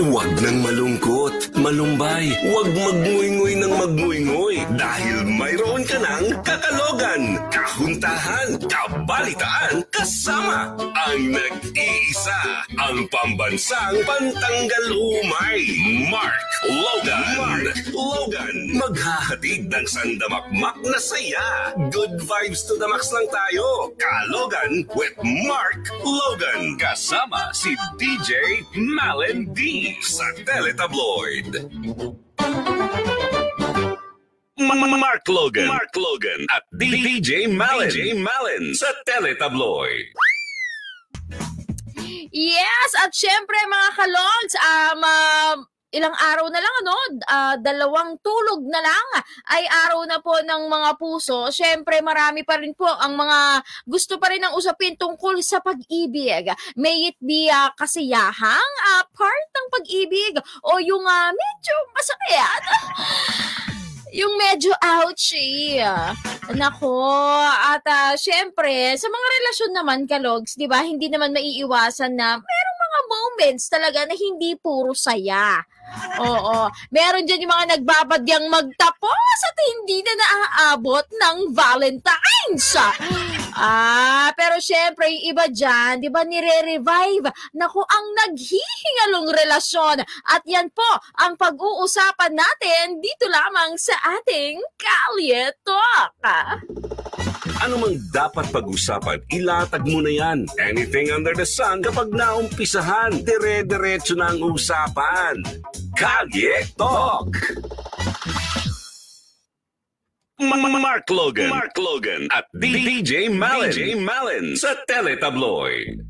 Huwag nang malungkot, malumbay, huwag magnguy-nguy ng magnguy-nguy dahil mayroon ka ng kakalogan, kahuntahan, kabalitaan, kasama ang nag-iisa, ang pambansang pantanggal umay, Mark Logan. Mark Logan, maghahatid ng sandamakmak na saya. Good vibes to the max lang tayo. Kalogan with Mark Logan. Kasama si DJ Malen D sa Teletabloid. Ma- Ma- Mark Logan. Mark Logan at DJ Malen. DJ Malen sa Teletabloid. Yes, at syempre mga kalogs, um, um, ilang araw na lang ano, ah, dalawang tulog na lang ay araw na po ng mga puso. Syempre marami pa rin po ang mga gusto pa rin ng usapin tungkol sa pag-ibig. May it be ah, kasiyahang ah, part ng pag-ibig o yung ah, medyo masakit. yung medyo ouchy. Nako, at ah, syempre, sa mga relasyon naman, kalogs, di ba, hindi naman maiiwasan na merong mga moments talaga na hindi puro saya. Oo. Meron dyan yung mga nagbabadyang magtapos at hindi na naaabot ng Valentine's. Ah, pero syempre, yung iba dyan, di ba, nire-revive. Naku, ang naghihingalong relasyon. At yan po, ang pag-uusapan natin dito lamang sa ating Kalye Talk. Ano mang dapat pag-usapan, ilatag mo na yan. Anything under the sun kapag naumpisahan, dire-diretso na ang usapan. Kalye Talk! Ma- Ma- Mark Logan. Mark Logan at DJ Malen. DJ Malen sa Teletabloid.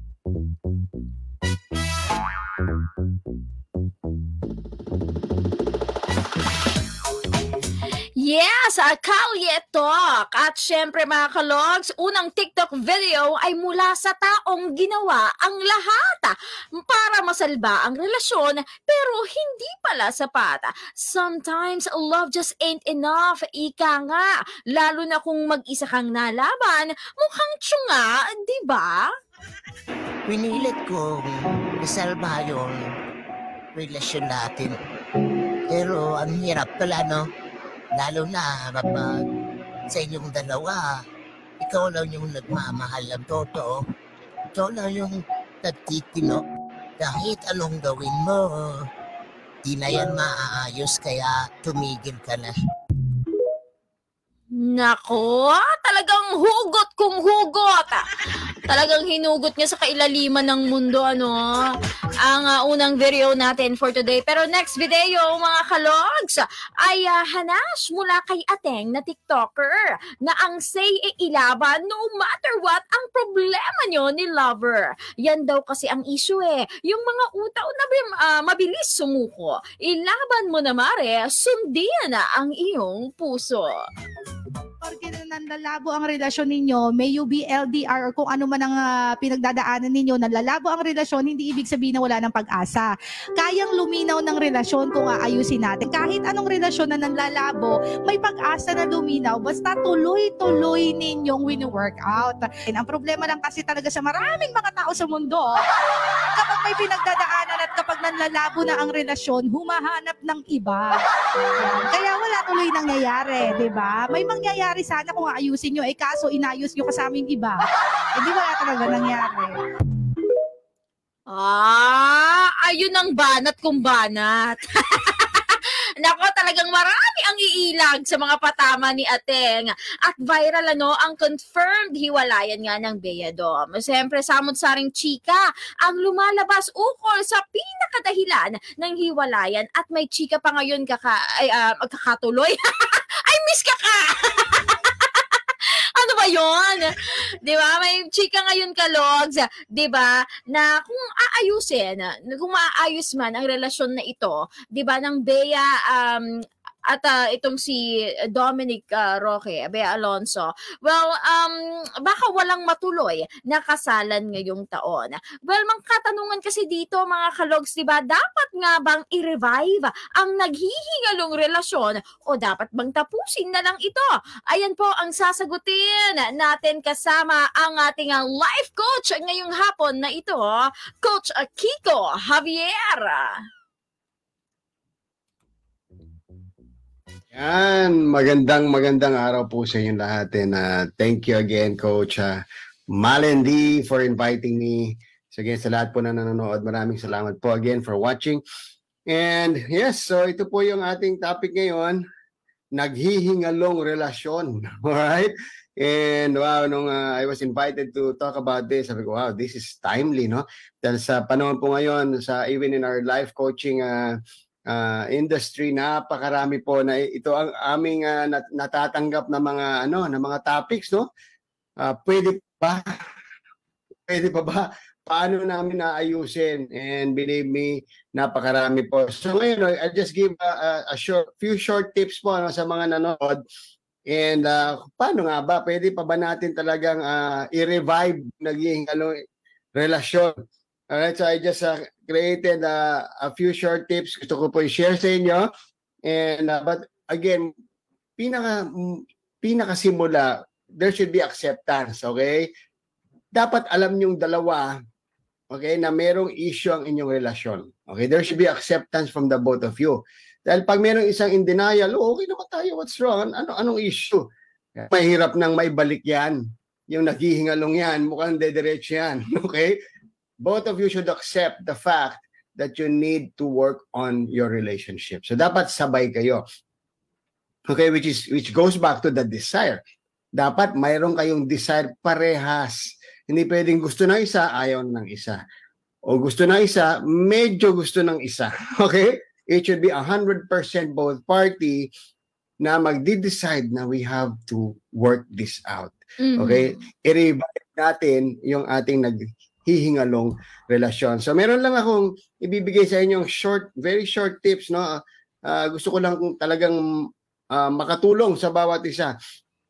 Yes, uh, Kalye Talk. At syempre mga kalogs, unang TikTok video ay mula sa taong ginawa ang lahat para masalba ang relasyon pero hindi pala sapat. Sometimes love just ain't enough. Ika nga, lalo na kung mag-isa kang nalaban, mukhang tsunga, di ba? Pinilit kong isalba yung relasyon natin. Pero ang hirap pala, no? Lalo na kapag sa inyong dalawa, ikaw lang yung nagmamahal ng totoo. Ikaw lang yung nagtitino. Kahit anong gawin mo, di na yan maaayos kaya tumigil ka na. Nako, talagang hugot kung hugot. Talagang hinugot niya sa kailaliman ng mundo, ano? Ang ah, unang video natin for today. Pero next video, mga kalogs, ay ah, hanas mula kay Ateng na TikToker na ang say e ilaban no matter what ang problema nyo ni lover. Yan daw kasi ang issue eh. Yung mga utaw na bim- ah, mabilis sumuko. Ilaban mo na mare, sundin ang iyong puso. Porque nanlalabo ang relasyon ninyo, may you be LDR or kung ano man ang ah, pinagdadaanan ninyo, nanlalabo ang relasyon, hindi ibig sabihin na wala ng pag-asa. Kayang luminaw ng relasyon kung aayusin natin. Kahit anong relasyon na nanlalabo, may pag-asa na luminaw, basta tuloy-tuloy ninyong wini-work out. And ang problema lang kasi talaga sa maraming mga tao sa mundo, kapag may pinagdadaanan at kapag nanlalabo na ang relasyon, humahanap ng iba. Kaya wala tuloy nangyayari, di ba? May mangyayari sana kung aayusin nyo, eh kaso inayos nyo kasama yung iba. Eh di wala talaga nangyari. Ah, ayun ang banat kung banat. Nako, talagang marami ang iilag sa mga patama ni Ateng. At viral ano, ang confirmed hiwalayan nga ng Bea Dom. Siyempre, samot-saring chika ang lumalabas ukol sa pinakadahilan ng hiwalayan at may chika pa ngayon kaka, ay, ah, magkakatuloy. ay, miss ka ka! ano ba yon? 'Di ba? May chika ngayon kalogs, 'di ba? Na kung aayusin, kung maayos man ang relasyon na ito, 'di ba ng Bea um at ah, itong si Dominic ah, Roque, Bea Alonso. Well, um, baka walang matuloy na kasalan ngayong taon. Well, mga katanungan kasi dito mga kalogs, di ba, dapat nga bang i-revive ang naghihingalong relasyon o dapat bang tapusin na lang ito? Ayan po ang sasagutin natin kasama ang ating ah, life coach ngayong hapon na ito, Coach Kiko Javier. Yan, magandang magandang araw po sa inyo lahat and uh, thank you again Coach uh, Malendi for inviting me. So again, sa lahat po na nanonood, maraming salamat po again for watching. And yes, so ito po yung ating topic ngayon, naghihingalong relasyon. Alright? And wow, nung uh, I was invited to talk about this, sabi ko, wow, this is timely, no? Dahil sa panahon po ngayon, sa even in our life coaching uh, uh, industry napakarami po na ito ang aming uh, nat- natatanggap na mga ano na mga topics no? Uh, pwede pa pwede pa ba? Paano namin naayusin? And believe me napakarami po. So ngayon I just give a, a, a short few short tips po ano, sa mga nanood and uh, paano nga ba? Pwede pa ba natin talagang uh, i-revive naging ano relasyon? Alright, so I just uh, created uh, a few short tips. Gusto ko po i-share sa inyo. And, uh, but again, pinaka, pinakasimula, there should be acceptance, okay? Dapat alam niyong dalawa, okay, na merong issue ang inyong relasyon. Okay, there should be acceptance from the both of you. Dahil pag merong isang in denial, oh, okay naman tayo, what's wrong? Ano, anong issue? Mahirap nang maibalik yan. Yung naghihingalong yan, mukhang dediretso yan. Okay? Both of you should accept the fact that you need to work on your relationship. So dapat sabay kayo. Okay, which is which goes back to the desire. Dapat mayroon kayong desire parehas. Hindi pwedeng gusto ng isa, ayaw ng isa. O gusto ng isa, medyo gusto ng isa. Okay? It should be 100% both party na magdi-decide na we have to work this out. Mhm. Okay? I-revive natin yung ating nag hihingalong relasyon. So meron lang akong ibibigay sa inyong short, very short tips, no? Ah, gusto ko lang talagang ah, makatulong sa bawat isa.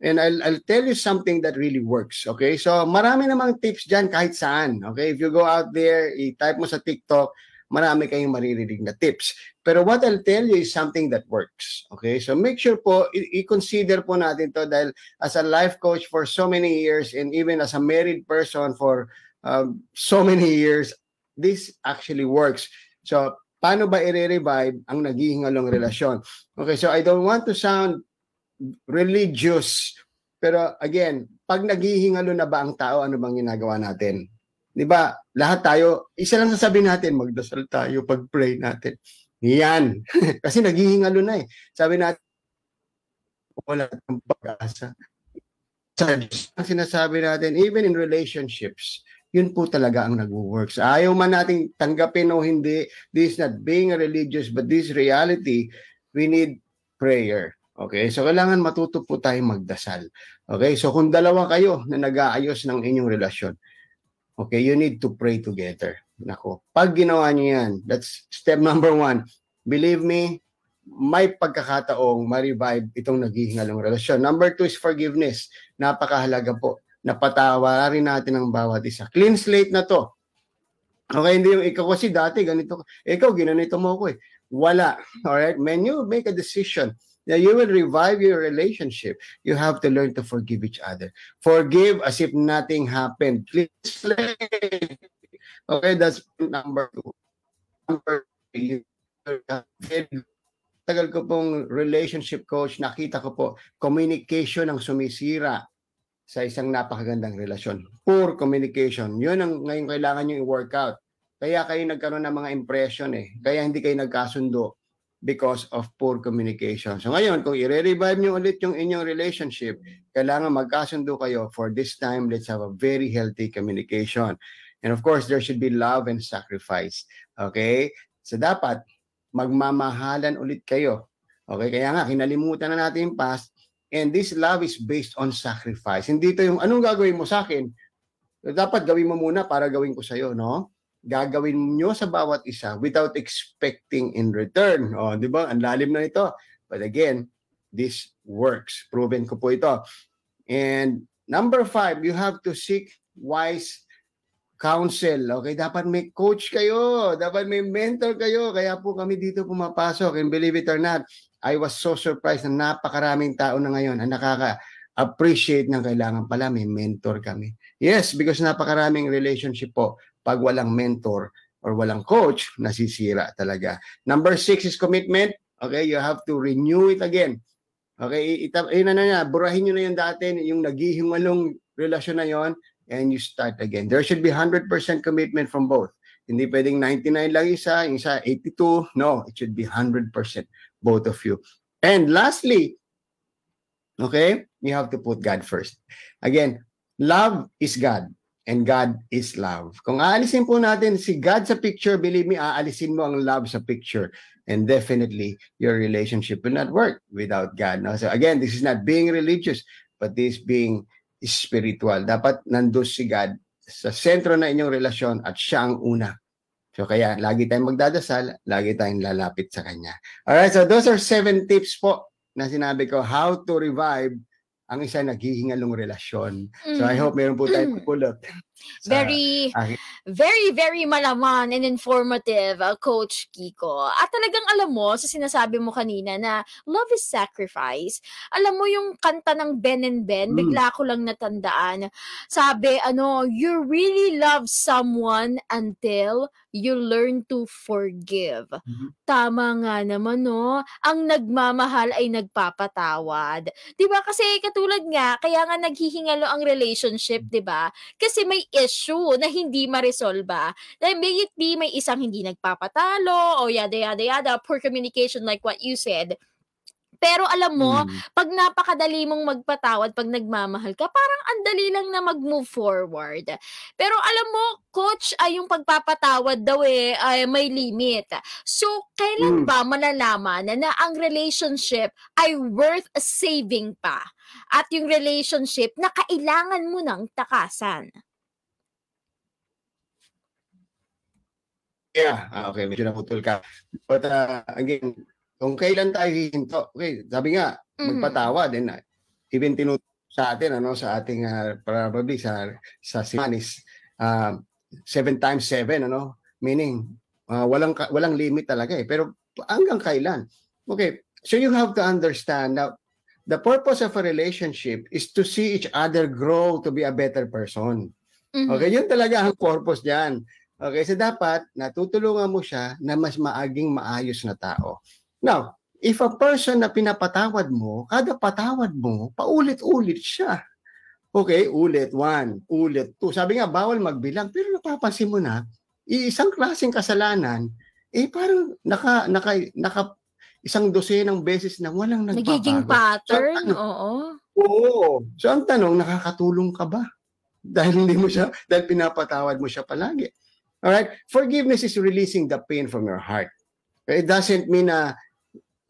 And I'll, I'll tell you something that really works, okay? So marami namang tips dyan kahit saan, okay? If you go out there, i-type mo sa TikTok, marami kayong maririnig na tips. Pero what I'll tell you is something that works, okay? So make sure po, i-consider po natin to dahil as a life coach for so many years and even as a married person for um, so many years, this actually works. So, paano ba i-revive ang naghihingalong relasyon? Okay, so I don't want to sound religious, pero again, pag naghihingalo na ba ang tao, ano bang ginagawa natin? 'Di ba? Lahat tayo, isa lang sasabihin natin, magdasal tayo, pag-pray natin. Yan. Kasi naghihingalo na eh. Sabi natin, wala ng pag-asa. Ang sinasabi natin, even in relationships, yun po talaga ang nag-work. So, ayaw man nating tanggapin o hindi, this is not being religious, but this reality, we need prayer. Okay? So, kailangan matuto po tayong magdasal. Okay? So, kung dalawa kayo na nag-aayos ng inyong relasyon, okay, you need to pray together. Nako, pag ginawa niyo yan, that's step number one. Believe me, may pagkakataong ma-revive itong naghihingalong relasyon. Number two is forgiveness. Napakahalaga po napatawarin natin ang bawat isa. Clean slate na to. Okay, hindi yung ikaw kasi dati ganito. Ikaw, ginanito mo ko eh. Wala. Alright? When you make a decision that you will revive your relationship, you have to learn to forgive each other. Forgive as if nothing happened. Clean slate. Okay, that's number two. Number three, tagal ko pong relationship coach, nakita ko po, communication ang sumisira sa isang napakagandang relasyon. Poor communication. Yun ang ngayon kailangan nyo i-work out. Kaya kayo nagkaroon ng mga impression eh. Kaya hindi kayo nagkasundo because of poor communication. So ngayon, kung i-revive nyo ulit yung inyong relationship, kailangan magkasundo kayo for this time, let's have a very healthy communication. And of course, there should be love and sacrifice. Okay? So dapat, magmamahalan ulit kayo. Okay? Kaya nga, kinalimutan na natin yung past, And this love is based on sacrifice. Hindi ito yung anong gagawin mo sa akin. Dapat gawin mo muna para gawin ko sa iyo, no? Gagawin nyo sa bawat isa without expecting in return. O, di ba? Ang lalim na ito. But again, this works. Proven ko po ito. And number five, you have to seek wise counsel. Okay, dapat may coach kayo, dapat may mentor kayo. Kaya po kami dito pumapasok. And believe it or not, I was so surprised na napakaraming tao na ngayon ang nakaka-appreciate ng kailangan pala may mentor kami. Yes, because napakaraming relationship po pag walang mentor or walang coach, nasisira talaga. Number six is commitment. Okay, you have to renew it again. Okay, ita, yun na na, burahin nyo na yung dati, yung naghihimalong relasyon na yon and you start again. There should be 100% commitment from both. Hindi pwedeng 99 lang isa, isa 82. No, it should be 100% both of you. And lastly, okay, you have to put God first. Again, love is God and God is love. Kung aalisin po natin si God sa picture, believe me, aalisin mo ang love sa picture. And definitely, your relationship will not work without God. No? So again, this is not being religious, but this being spiritual. Dapat nandun si God sa sentro na inyong relasyon at siya ang una. So kaya lagi tayong magdadasal, lagi tayong lalapit sa Kanya. Alright, so those are seven tips po na sinabi ko how to revive ang isa naghihingalong relasyon. So I Mm. hope meron po tayong pupulot. Very, akin. very, very malaman and informative, uh, Coach Kiko. At talagang alam mo, sa sinasabi mo kanina na love is sacrifice, alam mo yung kanta ng Ben and Ben, Mm. bigla ko lang natandaan. Sabi, ano, you really love someone until you learn to forgive. Mhm. Tama nga naman, no? Ang nagmamahal ay nagpapatawad. 'Di ba Kasi katulad nga, kaya nga naghihingalo ang relationship, 'di ba? Kasi may issue na hindi maresolba. Like, may it be may isang hindi nagpapatalo o yada yada yada, poor communication like what you said. Pero alam mo, Mm. pag napakadali mong magpatawad pag nagmamahal ka, parang ang dali lang na mag-move forward. Pero alam mo, coach, ay yung pagpapatawad daw eh, ay may limit. So, Mm. kailan ba malalaman na, na ang relationship ay worth saving pa? At yung relationship na kailangan mo ng takasan? Yeah, ah, okay, medyo naputol ka. But uh, again, kung kailan tayo hihinto, okay, sabi nga, Mhm. magpatawad, and uh, even tinuturo sa atin, ano, sa ating, uh, probably sa, sa Simanis, uh, seven times seven, ano, meaning, uh, walang, walang limit talaga eh, pero hanggang kailan? Okay, so you have to understand now, the purpose of a relationship is to see each other grow to be a better person. Mhm. Okay, yun talaga ang purpose diyan. Okay, so dapat natutulungan mo siya na mas maaging maayos na tao. Now, if a person na pinapatawad mo, kada patawad mo, paulit-ulit siya. Okay, ulit one, ulit two. Sabi nga, bawal magbilang. Pero napapansin mo na, isang klaseng kasalanan, eh parang naka, naka, naka isang dosenang beses na walang nagbabago. Nagiging pattern, So, oo. Oo. So ang tanong, nakakatulong ka ba? Dahil hindi mo siya, dahil pinapatawad mo siya palagi. Alright? Forgiveness is releasing the pain from your heart. It doesn't mean na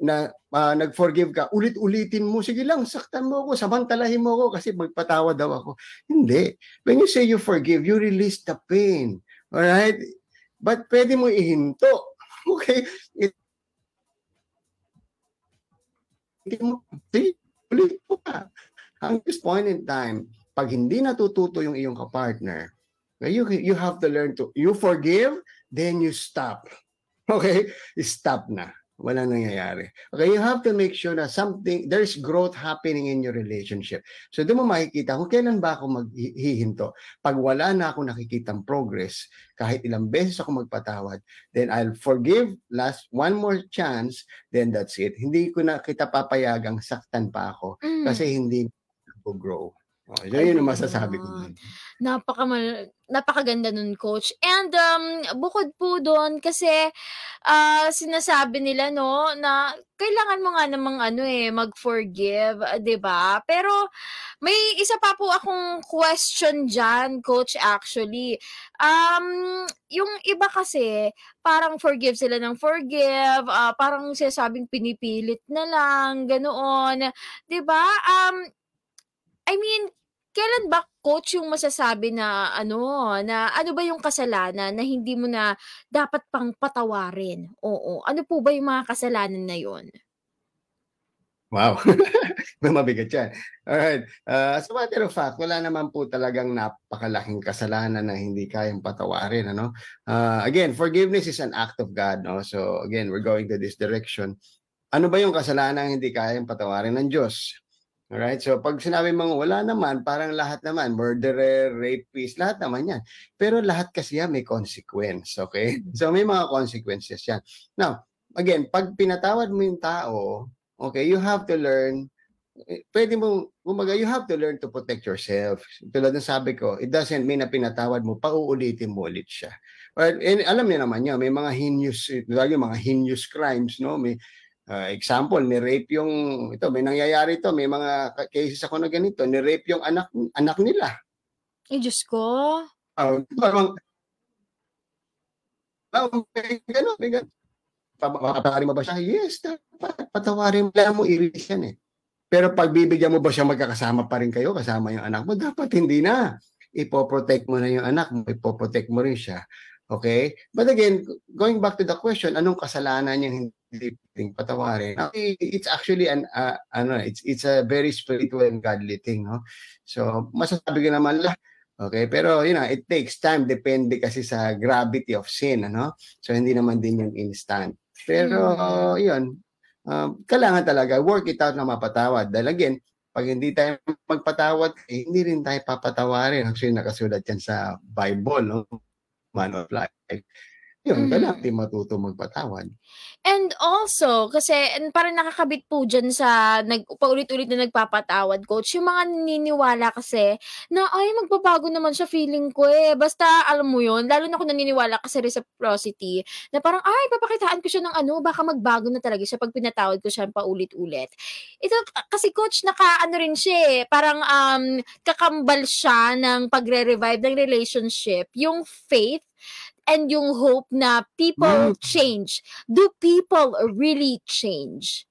na ah, nag-forgive ka, ulit-ulitin mo, sige lang, saktan mo ako, samantalahin mo ako kasi magpatawad daw ako. Hindi. When you say you forgive, you release the pain. Alright? But pwede mo ihinto. Okay? It, mo, sige, ulit mo pa. Ang this point in time, pag hindi natututo yung iyong kapartner, you, you have to learn to, you forgive, then you stop. Okay? Stop na. Walang nangyayari. Okay, you have to make sure na something, there's growth happening in your relationship. So doon mo makikita kung kailan ba ako maghihinto. Pag wala na ako nakikitang progress, kahit ilang beses ako magpatawad, then I'll forgive last one more chance, then that's it. Hindi ko na kita papayagang saktan pa ako Mm. kasi hindi ko grow. Oh, yun yung masasabi ko. Dun. Napaka napakaganda nun coach. And um bukod po doon kasi ah, sinasabi nila no na kailangan mo nga namang ano eh mag-forgive, ah, 'di ba? Pero may isa pa po akong question diyan, coach actually. Um yung iba kasi parang forgive sila ng forgive, ah, parang sinasabing pinipilit na lang, ganoon. 'Di ba? Um I mean, kailan ba coach yung masasabi na ano, na ano ba yung kasalanan na hindi mo na dapat pang patawarin? Oo. Ano po ba yung mga kasalanan na yun? Wow. Mabigat yan. Alright. Uh, as a matter of fact, wala naman po talagang napakalaking kasalanan na hindi kayang patawarin. Ano? Uh, again, forgiveness is an act of God. No? So again, we're going to this direction. Ano ba yung kasalanan hindi kayang patawarin ng Diyos? Alright? So pag sinabi mong wala naman, parang lahat naman, murderer, rapist, lahat naman yan. Pero lahat kasi yan may consequence. Okay? So may mga consequences yan. Now, again, pag pinatawad mo yung tao, okay, you have to learn eh, pwede mo, kumaga, you have to learn to protect yourself. Tulad ng sabi ko, it doesn't mean na pinatawad mo, pauulitin mo ulit siya. But, and alam niyo naman niya, may mga heinous, lagi mga heinous crimes, no? May, uh, example, ni-rape yung, ito, may nangyayari ito, may mga cases ako na ganito, ni-rape yung anak, anak nila. Ay, Diyos ko. Oh, parang, oh, may gano'n, may gano'n. Pa- Patawarin mo ba siya? Yes, dapat. Patawarin mo. Kailangan mo i-release yan eh. Pero pag bibigyan mo ba siya magkakasama pa rin kayo, kasama yung anak mo, dapat hindi na. Ipoprotect mo na yung anak mo, ipoprotect mo rin siya. Okay? But again, going back to the question, anong kasalanan yung hindi pwedeng patawarin? It's actually an uh, ano, it's it's a very spiritual and godly thing, no? So, masasabi ko naman lah, Okay, pero you know, it takes time depende kasi sa gravity of sin, ano? So hindi naman din yung instant. Pero Mm. yun, um, kailangan talaga work it out na mapatawad. Dahil again, pag hindi tayo magpatawad, eh, hindi rin tayo papatawarin. Actually, nakasulat yan sa Bible, no? Man of life. Yun, Mm. kailangan din matuto magpatawad. And also, kasi and parang nakakabit po dyan sa nag, paulit-ulit na nagpapatawad, coach, yung mga naniniwala kasi na, ay, magbabago naman siya feeling ko eh. Basta, alam mo yun, lalo na kung naniniwala ka sa reciprocity, na parang, ay, papakitaan ko siya ng ano, baka magbago na talaga siya pag pinatawad ko siya paulit-ulit. Ito, kasi coach, naka, ano rin siya eh, parang um, kakambal siya ng pagre-revive ng relationship, yung faith, and yung hope na people Mm. change do people really change?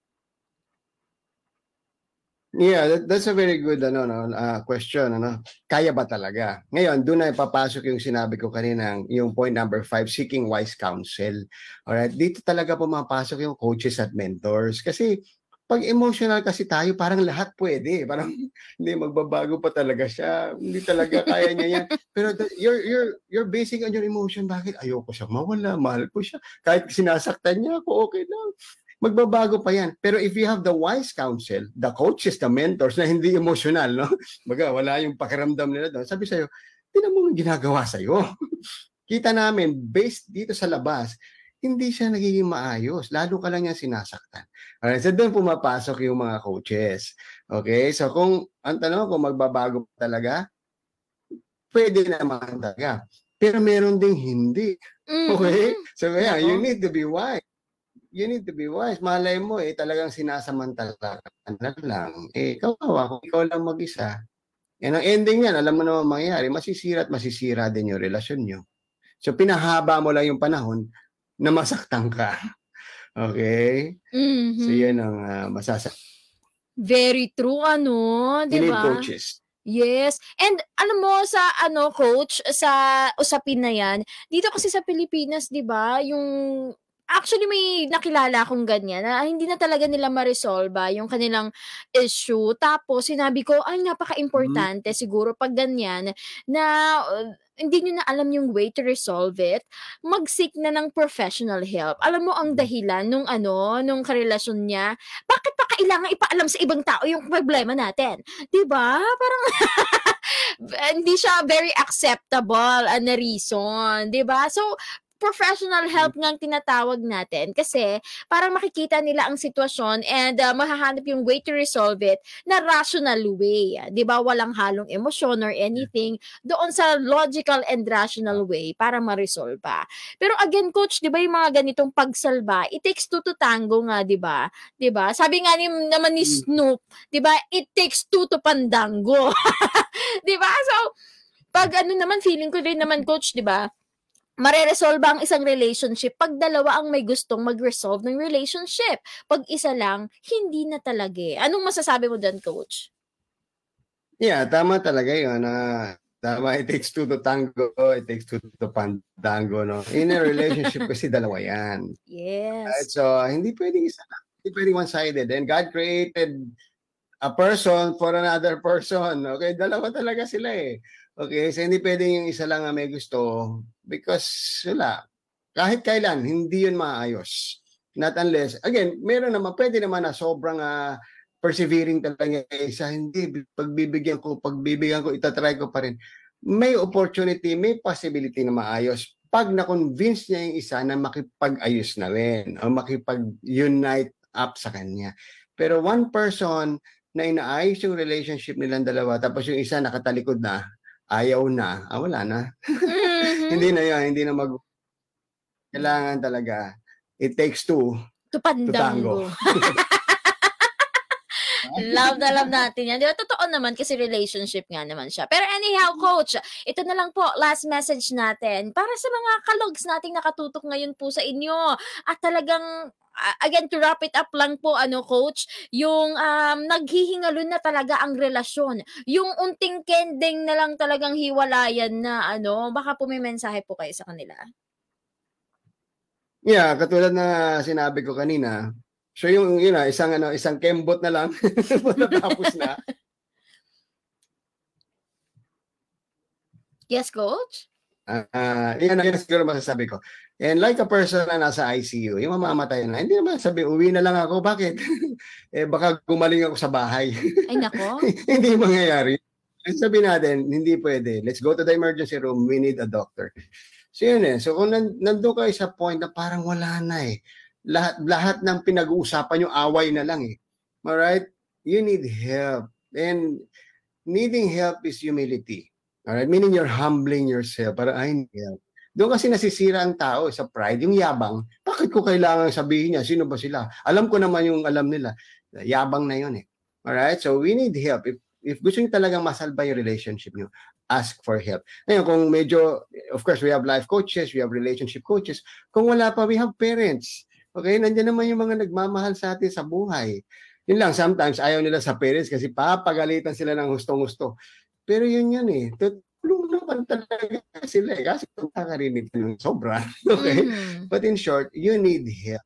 Yeah, that, that's a very good ano no uh, question ano. Kaya ba talaga? Ngayon, doon na ipapasok yung sinabi ko kanina, yung point number five, seeking wise counsel. Alright, dito talaga pumapasok yung coaches at mentors kasi pag emotional kasi tayo, parang lahat pwede. Parang hindi magbabago pa talaga siya. Hindi talaga kaya niya yan. Pero the, you're you're you're basing on your emotion. Bakit ayoko siya mawala, mahal ko siya. Kahit sinasaktan niya ako, okay lang magbabago pa yan. Pero if you have the wise counsel, the coaches, the mentors na hindi emotional, no? Baga, wala yung pakiramdam nila doon. Sabi sa'yo, tinan mo ginagawa sa'yo. Kita namin, based dito sa labas, hindi siya nagiging maayos. Lalo ka lang yan sinasaktan. Alright, so doon pumapasok yung mga coaches. Okay, so kung, ang tanong kung magbabago talaga, pwede naman talaga. Pero meron ding hindi. Mm. Okay? So kaya, Oo. you need to be wise. You need to be wise. Malay mo eh, talagang sinasamantala ka na lang. Eh, kawawa kung ikaw lang mag-isa. Yan ang ending yan. Alam mo naman mangyayari. Masisira at masisira din yung relasyon nyo. So, pinahaba mo lang yung panahon na masaktan ka. Okay? Mhm. So, yan ang uh, masasa. Very true, ano, di ba? coaches. Yes. And alam mo sa ano coach sa usapin na 'yan, dito kasi sa Pilipinas, 'di ba, yung actually may nakilala akong ganyan na hindi na talaga nila ma-resolve yung kanilang issue. Tapos sinabi ko, ay napaka-importante siguro pag ganyan na uh, hindi nyo na alam yung way to resolve it, mag-seek na ng professional help. Alam mo ang dahilan nung ano, nung karelasyon niya, bakit pa kailangan ipaalam sa ibang tao yung problema natin? 'Di ba? Parang hindi siya very acceptable uh, na reason, 'di ba? So professional help nga tinatawag natin kasi parang makikita nila ang sitwasyon and uh, mahahanap yung way to resolve it na rational way. 'Di ba? Walang halong emosyon or anything doon sa logical and rational way para ma-resolve pa. Pero again, coach, 'di ba yung mga ganitong pagsalba, it takes two to tango nga, 'di ba? 'Di ba? Sabi nga ni naman ni Snoop, 'di ba? It takes two to pandango. 'Di ba? So pag ano naman feeling ko rin naman coach, 'di ba? Mareresolve ang isang relationship pag dalawa ang may gustong mag-resolve ng relationship. Pag isa lang, hindi na talaga. eh. Anong masasabi mo doon, coach? Yeah, tama talaga yun. na tama, it takes two to tango, it takes two to pandango. No? In a relationship kasi dalawa yan. Right? Yes. So, hindi pwedeng isa lang. Hindi pwedeng one-sided. And God created a person for another person. Okay, dalawa talaga sila eh. Okay, so hindi pwedeng yung isa lang ang may gusto because wala. Kahit kailan, hindi yun maayos. Not unless, again, meron naman, pwede naman na sobrang ah, persevering talaga isa. Hindi, pagbibigyan ko, pagbibigyan ko, itatry ko pa rin. May opportunity, may possibility na maayos. Pag na-convince niya yung isa na makipag-ayos na rin o makipag-unite up sa kanya. Pero one person na inaayos yung relationship nilang dalawa tapos yung isa nakatalikod na, ayaw na, ah, wala na. Mhm. Hindi na yan, hindi na mag... Kailangan talaga, it takes two Tupandango. love na love natin yan. Di ba? Totoo naman kasi relationship nga naman siya. Pero anyhow, coach, ito na lang po, last message natin. Para sa mga kalogs nating nakatutok ngayon po sa inyo. At talagang, again, to wrap it up lang po, ano, coach, yung um, naghihingalo na talaga ang relasyon. Yung unting kending na lang talagang hiwalayan na, ano, baka po may mensahe po kayo sa kanila. Yeah, katulad na sinabi ko kanina. So yung yun na, isang ano, isang kembot na lang matatapos na. Yes, coach? Ah, yan ang siguro masasabi ko. And like a person na nasa ICU, yung mamamatay na, hindi naman sabi, uwi na lang ako. Bakit? eh, baka gumaling ako sa bahay. Ay, nako. hindi mangyayari. Sabi natin, hindi pwede. Let's go to the emergency room. We need a doctor. So yun eh. So kung nan- nandun kayo sa point na parang wala na eh. Lahat, lahat ng pinag-uusapan yung away na lang eh. Alright? You need help. And needing help is humility. Alright? Meaning you're humbling yourself. Para, I need help. Doon kasi nasisira ang tao sa pride, yung yabang. Bakit ko kailangan sabihin niya? Sino ba sila? Alam ko naman yung alam nila. Yabang na yun eh. Alright? So we need help. If, if gusto niyo talagang masalba yung relationship niyo, ask for help. Ngayon, kung medyo, of course, we have life coaches, we have relationship coaches. Kung wala pa, we have parents. Okay? Nandiyan naman yung mga nagmamahal sa atin sa buhay. Yun lang, sometimes ayaw nila sa parents kasi papagalitan sila ng hustong-gusto. Pero yun yun eh. Tutulong naman talaga sila eh. Kasi kung kakarinig ng sobra. Okay? Mhm. But in short, you need help.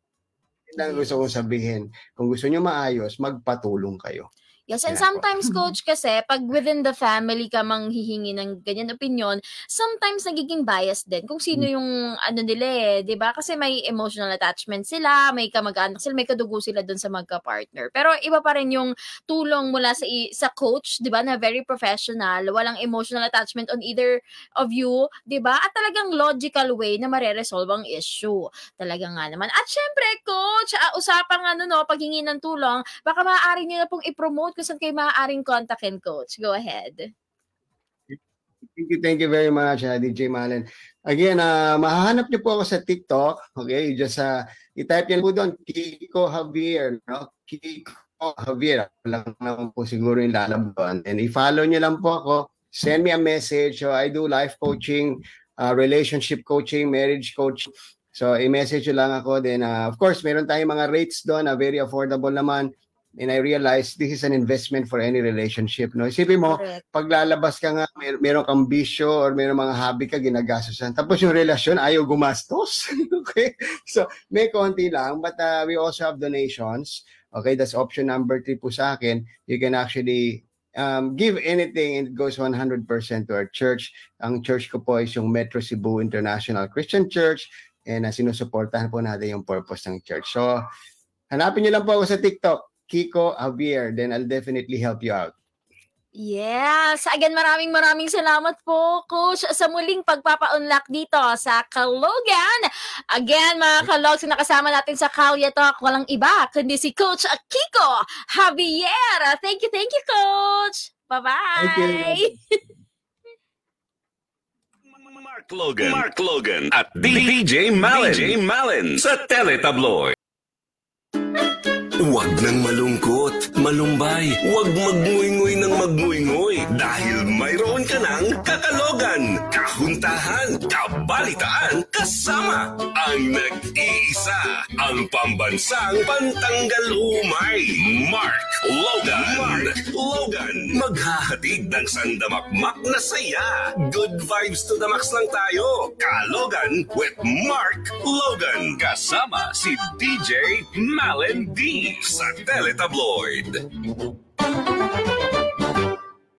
Yun lang gusto kong sabihin. Kung gusto nyo maayos, magpatulong kayo. Yes, and sometimes, coach, kasi pag within the family ka mang hihingi ng ganyan opinion, sometimes nagiging biased din kung sino Hmm. yung ano nila eh, di ba? Kasi may emotional attachment sila, may kamag-anak sila, may kadugo sila dun sa magka-partner. Pero iba pa rin yung tulong mula sa sa coach, di ba, na very professional, walang emotional attachment on either of you, di ba? At talagang logical way na mareresolve ang issue. Talaga nga naman. At syempre, coach, ah, usapang ano no, paghingi ng tulong, baka maaari niyo na pong i-promote kung saan kayo maaaring kontakin, coach. Go ahead. Thank you, thank you very much, uh, DJ Malen. Again, uh, mahahanap niyo po ako sa TikTok. Okay, you just uh, i-type niyo po doon, Kiko Javier. No? Kiko Javier. Lang naman po siguro yung lalabas. And i-follow niyo lang po ako. Send me a message. So I do life coaching, uh, relationship coaching, marriage coaching. So i-message lang ako. Then uh, of course, meron tayong mga rates doon na very affordable naman. And I realize this is an investment for any relationship. No? Isipin mo, Correct. paglalabas ka nga, mer- meron kang bisyo or meron mga hobby ka, ginagastosan. Tapos yung relasyon, ayaw gumastos. okay? So, may konti lang, but uh, we also have donations. Okay, that's option number three po sa akin. You can actually um, give anything and it goes 100% to our church. Ang church ko po is yung Metro Cebu International Christian Church and uh, sinusuportahan po natin yung purpose ng church. So, hanapin niyo lang po ako sa TikTok, Kiko Javier. Then I'll definitely help you out. Yes. Again, maraming maraming salamat po, Coach, sa muling pagpapa-unlock dito sa Kalogan. Again, mga kalogs, na nakasama natin sa Kalya Talk, walang iba, kundi si Coach Kiko Javier. Thank you, thank you, Coach. Bye-bye. Thank you. Mark Logan. Mark Logan at DJ Malin. DJ Malin sa Teletabloid. Huwag nang malungkot, malumbay, huwag magngoy-ngoy ng magngoy-ngoy dahil mayroon ka ng kakalogan, kahuntahan, kabalitaan, kasama ang nag-iisa, ang pambansang pantanggal umay, Mark Logan. Mark Logan, maghahatid ng sandamakmak na saya. Good vibes to the max lang tayo. Kalogan with Mark Logan. Kasama si DJ Malin D sa Teletabloid.